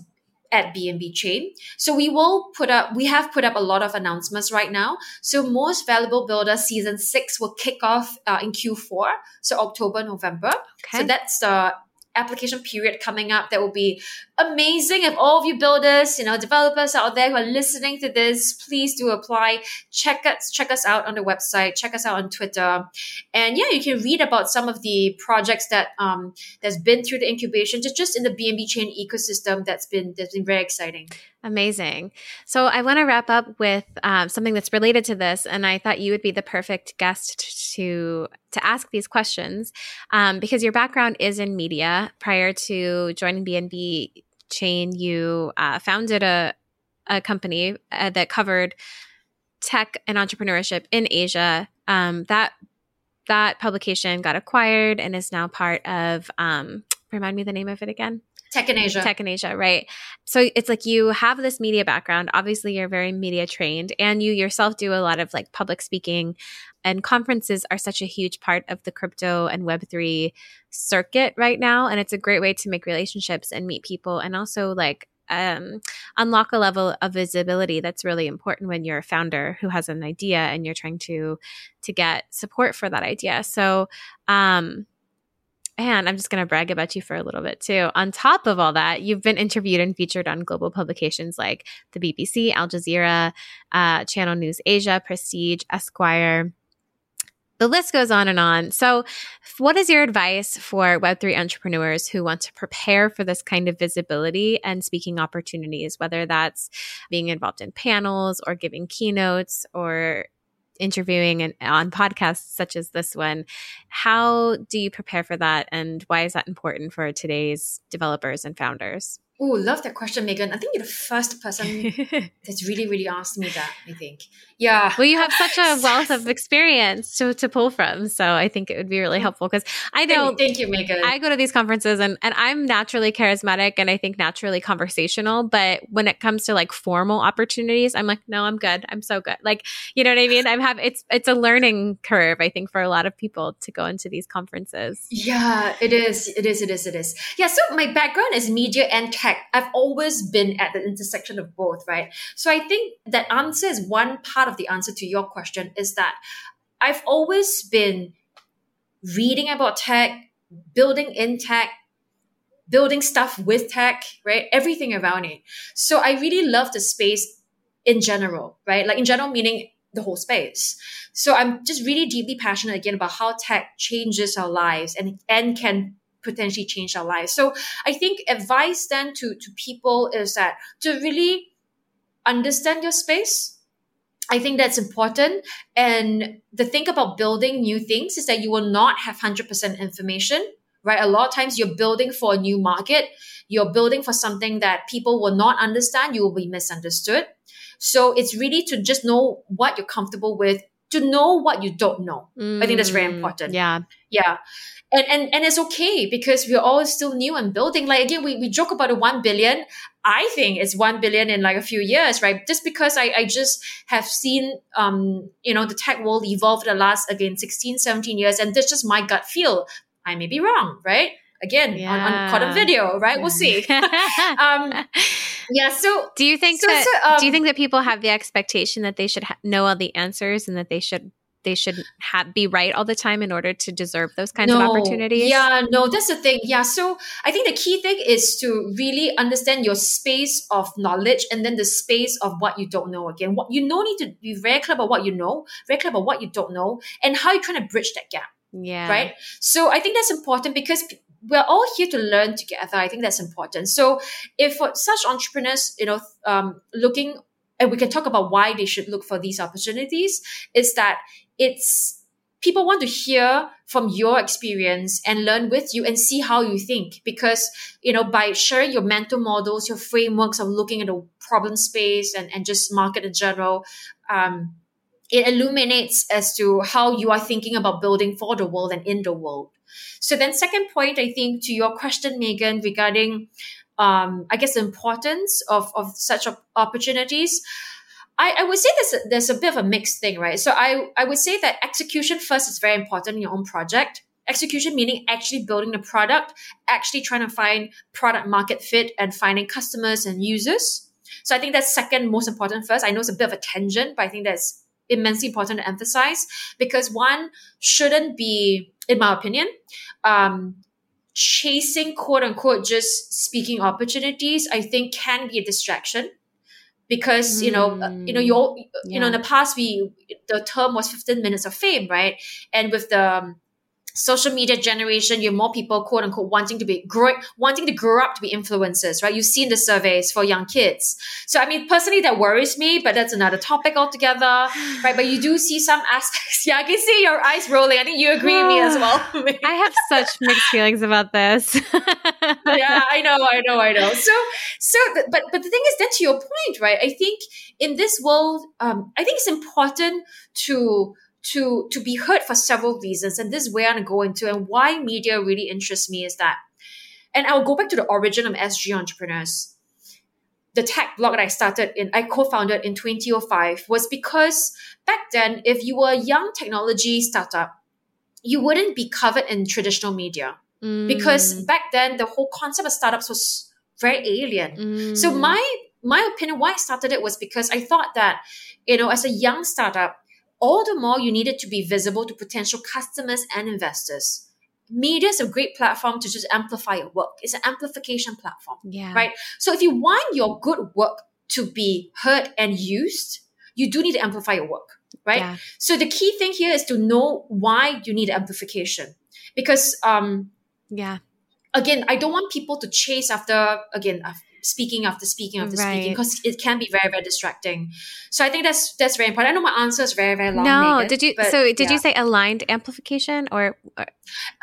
at BNB Chain. So we will put up, we have put up a lot of announcements right now. So most valuable builder season six will kick off uh, in Q4. So October, November. Okay. So that's the application period coming up that will be amazing. If all of you builders you know developers out there who are listening to this please do apply. Check us check us out on the website. Check us out on twitter. And yeah you can read about some of the projects that um that's been through the incubation just just in the bnb chain ecosystem that's been that's been very exciting Amazing. So I want to wrap up with um, something that's related to this, and I thought you would be the perfect guest to to ask these questions um, because your background is in media. Prior to joining BNB Chain, you uh, founded a a company uh, that covered tech and entrepreneurship in Asia. Um, that that publication got acquired and is now part of. Um, remind me the name of it again. Tech in Asia. Tech in Asia, right. So it's like you have this media background. Obviously, you're very media trained, and you yourself do a lot of like public speaking. And conferences are such a huge part of the crypto and Web3 circuit right now. And it's a great way to make relationships and meet people and also like um, unlock a level of visibility that's really important when you're a founder who has an idea and you're trying to to get support for that idea. So um, And I'm just going to brag about you for a little bit too. On top of all that, you've been interviewed and featured on global publications like the BBC, Al Jazeera, uh, Channel News Asia, Prestige, Esquire. The list goes on and on. So, what is your advice for Web3 entrepreneurs who want to prepare for this kind of visibility and speaking opportunities, whether that's being involved in panels or giving keynotes or interviewing and on podcasts such as this one. How do you prepare for that, and why is that important for today's developers and founders? Oh, love that question, Megan. I think you're the first person <laughs> that's really, really asked me that. I think, yeah. Well, you have such a <laughs> wealth of experience to, to pull from, so I think it would be really mm. helpful because I know. Thank you, Megan. I go to these conferences and and I'm naturally charismatic and I think naturally conversational, but when it comes to like formal opportunities, I'm like, no, I'm good. I'm so good. Like, you know what I mean? I'm have it's it's a learning curve. I think for a lot of people to go into these conferences. Yeah, it is. It is. It is. It is. Yeah. So my background is media and tech tech, I've always been at the intersection of both, right? So I think that answer is one part of the answer to your question is that I've always been reading about tech, building in tech, building stuff with tech, right? Everything around it. So I really love the space in general, right? Like in general, meaning the whole space. So I'm just really deeply passionate again about how tech changes our lives and, and can potentially change our lives. So I think advice then to, to people is that to really understand your space. I think that's important. And the thing about building new things is that you will not have 100% information, right? A lot of times you're building for a new market. You're building for something that people will not understand. You will be misunderstood. So it's really to just know what you're comfortable with, to know what you don't know. Mm, I think that's very mm, important. Yeah. Yeah and and and it's okay because we're all still new and building. Like again, we, we joke about the one billion. I think it's one billion in like a few years, right? Just because I, I just have seen um, you know, the tech world evolve the last again 16, 17 years, and that's just my gut feel. I may be wrong, right? Again, yeah. on, on caught on video, right? We'll see. <laughs> <laughs> um, yeah. So, do you think so, that so, um, do you think that people have the expectation that they should ha- know all the answers and that they should they should have be right all the time in order to deserve those kinds no, of opportunities yeah no that's the thing yeah so i think the key thing is to really understand your space of knowledge and then the space of what you don't know again what you know need to be very clear about what you know very clear about what you don't know and how you're trying to bridge that gap yeah right so i think that's important because we're all here to learn together. I think that's important. So if for such entrepreneurs you know um, looking and we can talk about why they should look for these opportunities is that it's people want to hear from your experience and learn with you and see how you think. Because you know by sharing your mental models your frameworks of looking at the problem space and, and just market in general um, it illuminates as to how you are thinking about building for the world and in the world so then second point i think to your question megan regarding um, I guess the importance of, of such opportunities. I, I would say there's a, there's a bit of a mixed thing, right? So I, I would say that execution first is very important in your own project. Execution meaning actually building the product, actually trying to find product market fit and finding customers and users. So I think that's second most important first. I know it's a bit of a tangent, but I think that's immensely important to emphasize because one shouldn't be, in my opinion, um, chasing quote unquote just speaking opportunities, I think can be a distraction because you know uh, you know you all, you yeah. know in the past we the term was 15 minutes of fame right and with the um, social media generation, you have more people, quote unquote, wanting to be growing, wanting to grow up to be influencers, right? You've seen the surveys for young kids. So, I mean, personally, that worries me, but that's another topic altogether, <sighs> right? But you do see some aspects. <laughs> Yeah, I can see your eyes rolling. I think you agree with me as well. <gasps> I have such mixed feelings about this. <laughs> yeah, I know, I know, I know. So, so, but, but the thing is, that to your point, right? I think in this world, um, I think it's important to to to be heard for several reasons and this is where i'm going to go into and why media really interests me is that and i'll go back to the origin of sg entrepreneurs the tech blog that i started in i co-founded in 2005 was because back then if you were a young technology startup you wouldn't be covered in traditional media mm. because back then the whole concept of startups was very alien mm. so my my opinion why i started it was because i thought that you know as a young startup all the more you needed to be visible to potential customers and investors media is a great platform to just amplify your work. It's an amplification platform, Yeah. right? So if you want your good work to be heard and used, you do need to amplify your work, right? Yeah. So the key thing here is to know why you need amplification, because um, Yeah. again, I don't want people to chase after again speaking after speaking after speaking because it can be very very distracting. So I think that's that's very important. I know my answer is very very long. no, Megan, did you? but So did yeah. you say aligned amplification or? or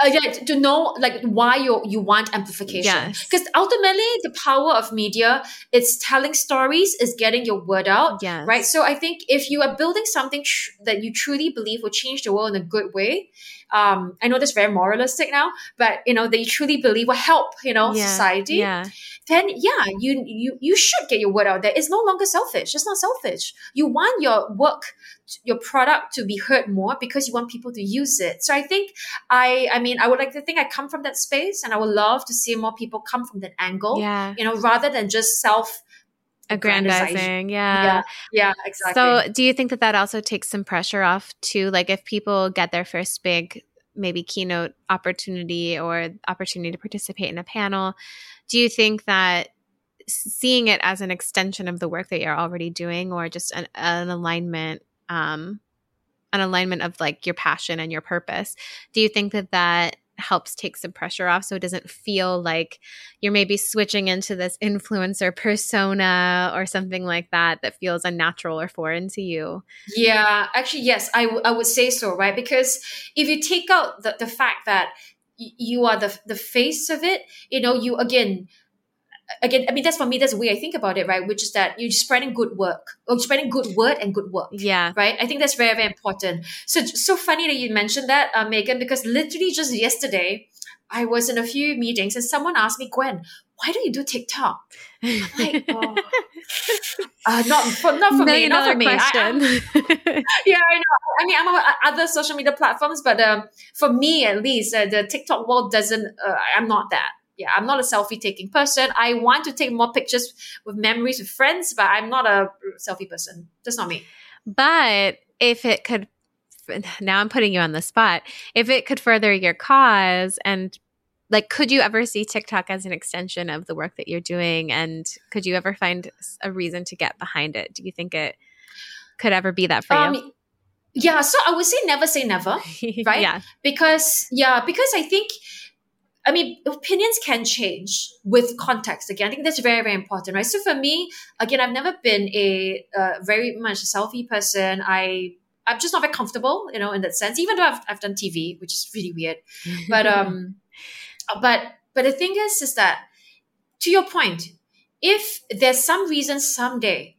uh, yeah, to know like why you you want amplification Yes. because ultimately the power of media is telling stories is getting your word out yes. right so i think if you are building something tr- that you truly believe will change the world in a good way um, i know that's very moralistic now but you know they truly believe will help you know Yeah. society Yeah. Then yeah you you you should get your word out there it's no longer selfish it's not selfish you want your work your product to be heard more because you want people to use it so i think i i mean i would like to think i come from that space and i would love to see more people come from that angle Yeah. you know rather than just self Aggrandizing. Yeah. yeah yeah exactly So, do you think that that also takes some pressure off too? Like, if people get their first big, maybe keynote opportunity or opportunity to participate in a panel, do you think that seeing it as an extension of the work that you're already doing, or just an, an alignment, um, an alignment of like your passion and your purpose, do you think that that helps take some pressure off so it doesn't feel like you're maybe switching into this influencer persona or something like that that feels unnatural or foreign to you. Yeah, actually, yes, I, w- I would say so, right? Because if you take out the, the fact that you are the, the face of it, you know, you again, again, I mean, that's for me, that's the way I think about it, right? Which is that you're spreading good work or spreading good word and good work. Yeah. Right, I think that's very, very important. So, so funny that you mentioned that, uh, Megan, because literally just yesterday, I was in a few meetings and someone asked me, Gwen, why do you do TikTok? like, oh. <laughs> Uh, not for not for me, not for me. I- I'm- <laughs> yeah, I know. I mean, I'm on other social media platforms, but um, for me at least, uh, the TikTok world doesn't. Uh, I'm not that. Yeah, I'm not a selfie taking person. I want to take more pictures with memories with friends, but I'm not a selfie person. That's not me. but if it could, now I'm putting you on the spot. If it could further your cause and like, could you ever see TikTok as an extension of the work that you're doing? And could you ever find a reason to get behind it? Do you think it could ever be that for you? Um, yeah, so I would say never say never. <laughs> right? Yeah. because yeah because i think i mean opinions can change with context again i think that's very very important right so for me again i've never been a uh, very much a selfie person i i'm just not very comfortable you know in that sense even though i've, I've done tv which is really weird. <laughs> But um but but the thing is is that to your point if there's some reason someday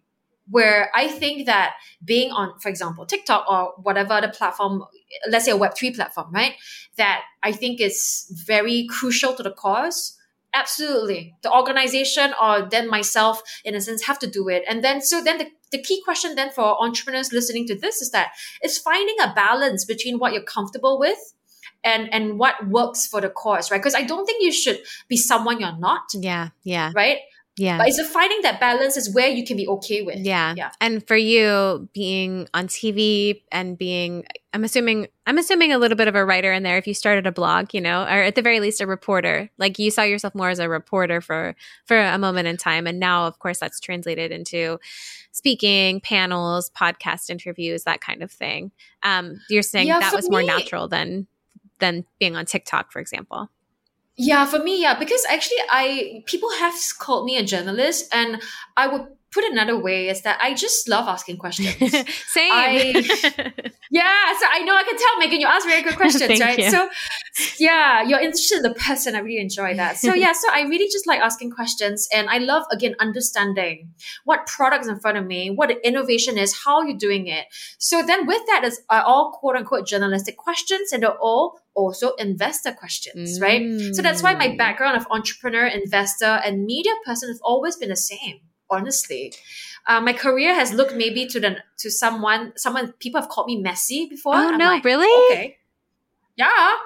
where i think that being on for example tiktok or whatever other platform let's say a web3 platform right that i think is very crucial to the cause absolutely. The organization or then myself in a sense have to do it. And then so then the, the key question then for entrepreneurs listening to this is that it's finding a balance between what you're comfortable with and and what works for the cause right because i don't think you should be someone you're not yeah. Yeah. right Yeah. but it's a finding that balance is where you can be okay with Yeah. Yeah. And for you being on TV and being I'm assuming I'm assuming a little bit of a writer in there if you started a blog, you know, or at the very least a reporter. Like you saw yourself more as a reporter for for a moment in time and now of course that's translated into speaking, panels, podcast interviews, that kind of thing. Um you're saying Yeah, that was more natural than than being on TikTok, for example. Yeah, for me, yeah, because actually, I people have called me a journalist, and I would put another way is that I just love asking questions. <laughs> Same. I- <laughs> yeah, so I know I can tell, Megan, you ask very good questions, right? you. So, yeah, you're interested in the person. I really enjoy that. So, yeah, so I really just like asking questions, and I love again understanding what products in front of me, what the innovation is, how you're doing it. So then, with that is are all quote unquote journalistic questions, and they're all also investor questions, right? So that's why my Mm. background of entrepreneur, investor, and media person has always been the same. Honestly, uh, my career has looked maybe to the to someone someone people have called me messy before. Oh I'm no, like, really? Okay, yeah.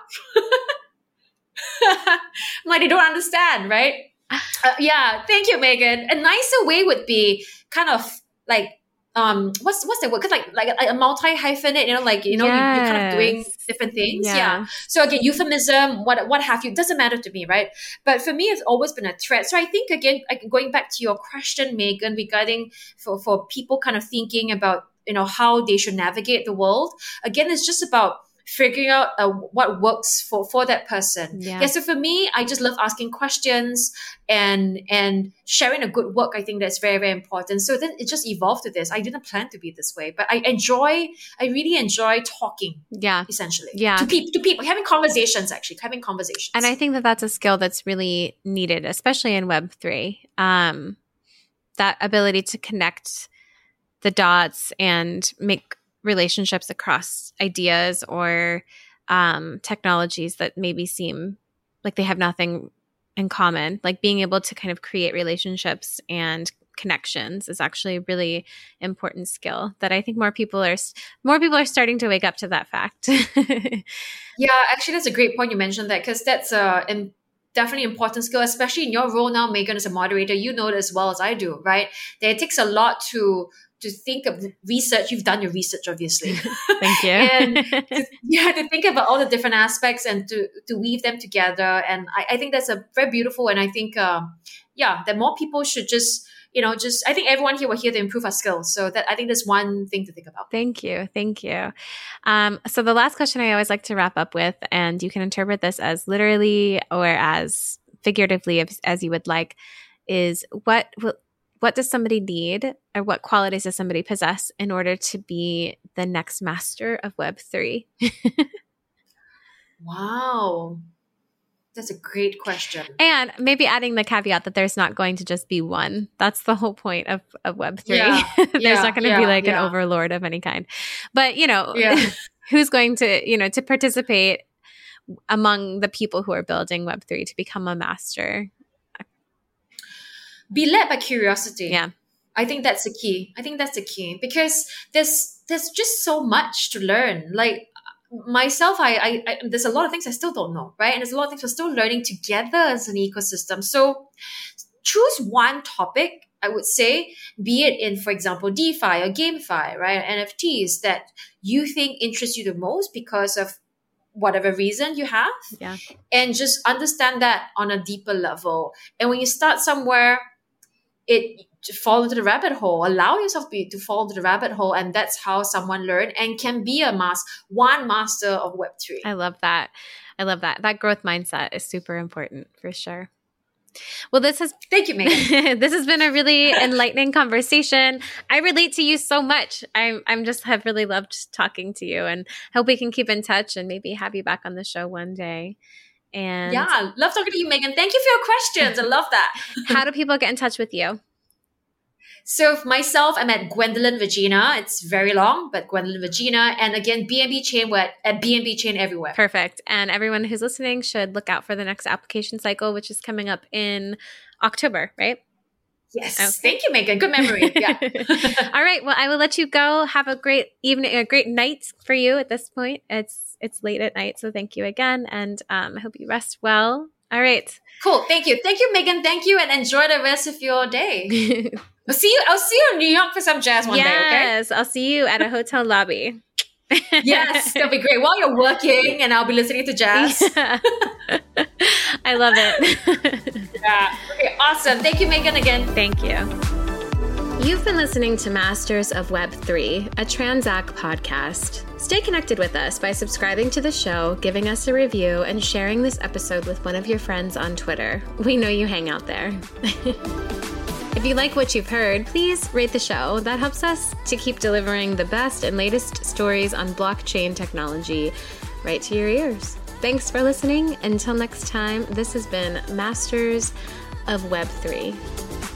I'm <laughs> like they don't understand, right? Uh, yeah, thank you, Megan. A nicer way would be kind of like um what's what's the word? Cause like like a, multi hyphenate, you know, like you know yes. you, are kind of doing different things. Yeah. yeah. So again, euphemism, what what have you, doesn't matter to me, right? But for me, it's always been a threat. So I think again, going back to your question, Megan, regarding for for people kind of thinking about you know how they should navigate the world. Again, it's just about figuring out uh, what works for for that person. Yeah. yeah so for me i just love asking questions and and sharing a good work. I think that's very very important. So then it just evolved to this. I didn't plan to be this way but i enjoy i really enjoy talking yeah. essentially. Yeah. To people to people having conversations actually having conversations. And i think that that's a skill that's really needed especially in web 3 um that ability to connect the dots and make relationships across ideas or um, technologies that maybe seem like they have nothing in common. Like being able to kind of create relationships and connections is actually a really important skill that I think more people are more people are starting to wake up to that fact. <laughs> yeah, actually, that's a great point you mentioned that because that's a in, definitely important skill, especially in your role now, Megan, as a moderator. You know it as well as I do, right? That it takes a lot to to think of research. You've done your research, obviously. <laughs> <laughs> Thank you. and to, <laughs> yeah, to think about all the different aspects and to to weave them together. And I, I think that's a very beautiful. And I think, um, yeah, that more people should just you know, just I think everyone here will here to improve our skills. So that I think that's one thing to think about. Thank you, thank you. Um, so the last question I always like to wrap up with, and you can interpret this as literally or as figuratively as, as you would like, is what what does somebody need or what qualities does somebody possess in order to be the next master of web3 <laughs> wow. That's a great question. And maybe adding the caveat that there's not going to just be one. That's the whole point of, of web3 yeah. <laughs> there's yeah, not going to yeah, be like an overlord of any kind. But you know <laughs> who's going to you know to participate among the people who are building web3 to become a master be led by curiosity. Yeah. I think that's the key. I think that's the key because there's there's just so much to learn. Like myself, I, I, I there's a lot of things I still don't know, right? And there's a lot of things we're still learning together as an ecosystem. So choose one topic. I would say, be it in, for example, DeFi or GameFi, right? NFTs that you think interest you the most because of whatever reason you have. Yeah. And just understand that on a deeper level. And when you start somewhere, it fall into the rabbit hole allow yourself be, to fall into the rabbit hole and that's how someone learn and can be a master one master of web3 i love that i love that that growth mindset is super important for sure well, this has <laughs> thank you, Megan. <laughs> this has been a really enlightening conversation. I relate to you so much. I'm I'm just have really loved talking to you, and hope we can keep in touch and maybe have you back on the show one day. And yeah, love talking to you, Megan. Thank you for your questions. I love that. <laughs> how do people get in touch with you? So myself, I'm at Gwendolyn Regina. It's very long, but Gwendolyn Regina. And again, BNB Chain, we're at BNB Chain everywhere. Perfect. And everyone who's listening should look out for the next application cycle, which is coming up in October, right? Yes. Okay. Thank you, Megan. Good memory. <laughs> Yeah. All right. Well, I will let you go. Have a great evening, a great night for you at this point. It's it's late at night, so thank you again, and um, I hope you rest well. All right. Cool. Thank you. Thank you, Megan. Thank you, and enjoy the rest of your day. <laughs> I'll see you. I'll see you in New York for some jazz one yes, day. Okay. Yes, I'll see you at a hotel lobby. <laughs> yes, that'll be great. While you're working, and I'll be listening to jazz. Yeah. <laughs> I love it. yeah. Okay. Awesome. Thank you, Megan. Again. Thank you. You've been listening to Masters of Web3, a Transak podcast. Stay connected with us by subscribing to the show, giving us a review, and sharing this episode with one of your friends on Twitter. We know you hang out there. <laughs> If you like what you've heard, please rate the show. That helps us to keep delivering the best and latest stories on blockchain technology right to your ears. Thanks for listening. Until next time, this has been Masters of Web3.